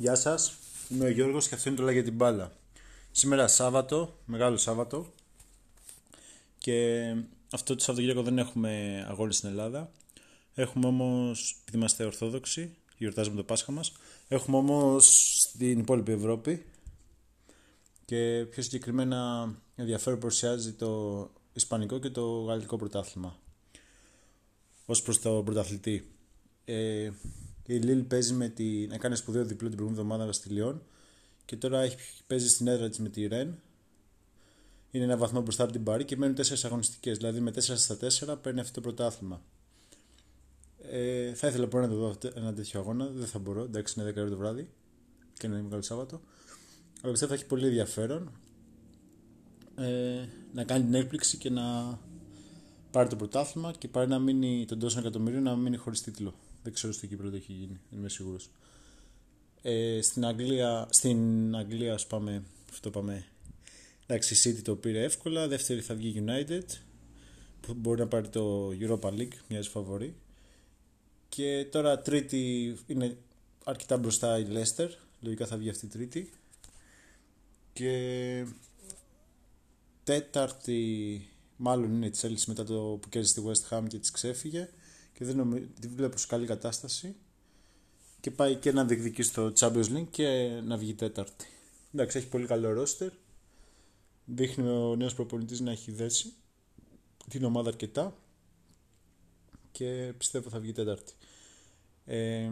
Γεια σας, είμαι ο Γιώργος και αυτό είναι το για την μπάλα. Σήμερα Σάββατο, μεγάλο Σάββατο και αυτό το Σαββατοκύριακο δεν έχουμε αγώνες στην Ελλάδα. Έχουμε όμως, επειδή είμαστε Ορθόδοξοι, γιορτάζουμε το Πάσχα μας, έχουμε όμως στην υπόλοιπη Ευρώπη και πιο συγκεκριμένα ενδιαφέρον παρουσιάζει το Ισπανικό και το Γαλλικό πρωτάθλημα ως προς το πρωταθλητή. Ε, η Λίλ παίζει με την. έκανε σπουδαίο διπλό την προηγούμενη εβδομάδα στη Λιόν και τώρα έχει, παίζει στην έδρα της με τη Ρεν. Είναι ένα βαθμό μπροστά από την Παρή και μένουν τέσσερις αγωνιστικές. Δηλαδή με 4 στα 4 παίρνει αυτό το πρωτάθλημα. Ε, θα ήθελα πολύ να το δω ένα τέτοιο αγώνα. Δεν θα μπορώ. Εντάξει, είναι 10 το βράδυ και είναι μεγάλο Σάββατο. Αλλά πιστεύω θα έχει πολύ ενδιαφέρον ε, να κάνει την έκπληξη και να πάρει το πρωτάθλημα και πάρει να μείνει τον τόσο εκατομμύριο να μείνει χωρίς τίτλο. Δεν ξέρω στο Κύπρο το έχει γίνει, δεν είμαι σίγουρος. Ε, στην Αγγλία, στην Αγγλία ας πάμε, αυτό πάμε, εντάξει η City το πήρε εύκολα, δεύτερη θα βγει United, που μπορεί να πάρει το Europa League, μοιάζει φαβορή. Και τώρα τρίτη είναι αρκετά μπροστά η Leicester, λογικά θα βγει αυτή η τρίτη. Και τέταρτη μάλλον είναι η Chelsea μετά το που κέρδισε τη West Ham και της ξέφυγε και δεν νομίζω, τη βλέπω σε καλή κατάσταση και πάει και να διεκδικεί στο Champions League και να βγει τέταρτη. Εντάξει, έχει πολύ καλό ρόστερ. Δείχνει ο νέος προπονητής να έχει δέσει την ομάδα αρκετά και πιστεύω θα βγει τέταρτη. Ε,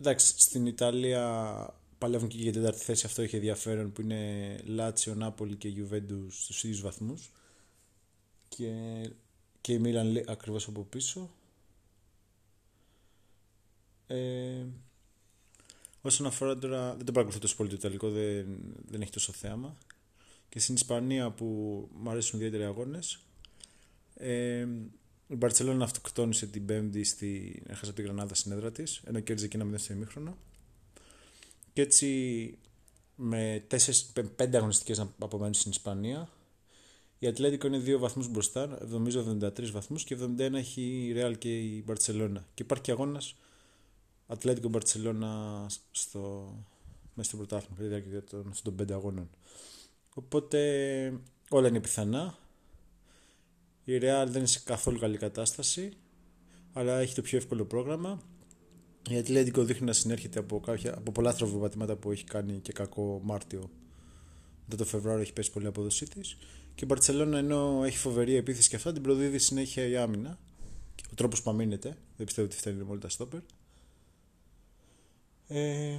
εντάξει, στην Ιταλία παλεύουν και για τέταρτη θέση. Αυτό έχει ενδιαφέρον που είναι Λάτσιο, Νάπολη και Juventus στους ίδιους βαθμούς και, και η Μίλαν ακριβώς από πίσω. Ε, όσον αφορά τώρα, δεν το παρακολουθώ τόσο πολύ το Ιταλικό, δεν, δεν έχει τόσο θέαμα. Και στην Ισπανία που μου αρέσουν ιδιαίτεροι αγώνες. Ε, η Μπαρσελόνα αυτοκτόνησε την Πέμπτη στη. Έχασε από τη Γρανάδα στην έδρα της, ενώ κέρδιζε και ένα μηδέν στο ημίχρονο. Και έτσι με 4, 5 αγωνιστικές να απομένουν στην Ισπανία. Η Ατλέτικο είναι 2 βαθμούς μπροστά, νομίζω 73 βαθμούς και 71 έχει η Ρεάλ και η Μπαρσελόνα. Και υπάρχει και αγώνας Ατλέτικο Μπαρσελόνα στο, μέσα στο πρωτάθλημα κατά τη διάρκεια των, των πέντε αγώνων. Οπότε όλα είναι πιθανά. Η Real δεν είναι σε καθόλου καλή κατάσταση, αλλά έχει το πιο εύκολο πρόγραμμα. Η Ατλέτικο δείχνει να συνέρχεται από, κάποια, από πολλά θροβοπατήματα που έχει κάνει και κακό Μάρτιο. Μετά το Φεβρουάριο έχει πέσει πολύ απόδοσή της. Και η Μπαρσελόνα ενώ έχει φοβερή επίθεση και αυτά, την προδίδει συνέχεια η άμυνα. Ο τρόπος που αμήνεται. Δεν πιστεύω ότι φταίνει με τα στόπερ. Ε,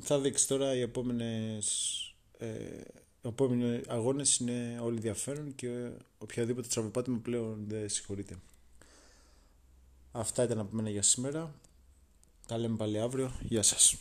θα δείξει τώρα οι επόμενες ε, οι επόμενοι αγώνες είναι όλοι ενδιαφέρον και οποιαδήποτε τραβοπάτημα πλέον δεν συγχωρείται. Αυτά ήταν από μένα για σήμερα. Τα λέμε πάλι αύριο. Γεια σας.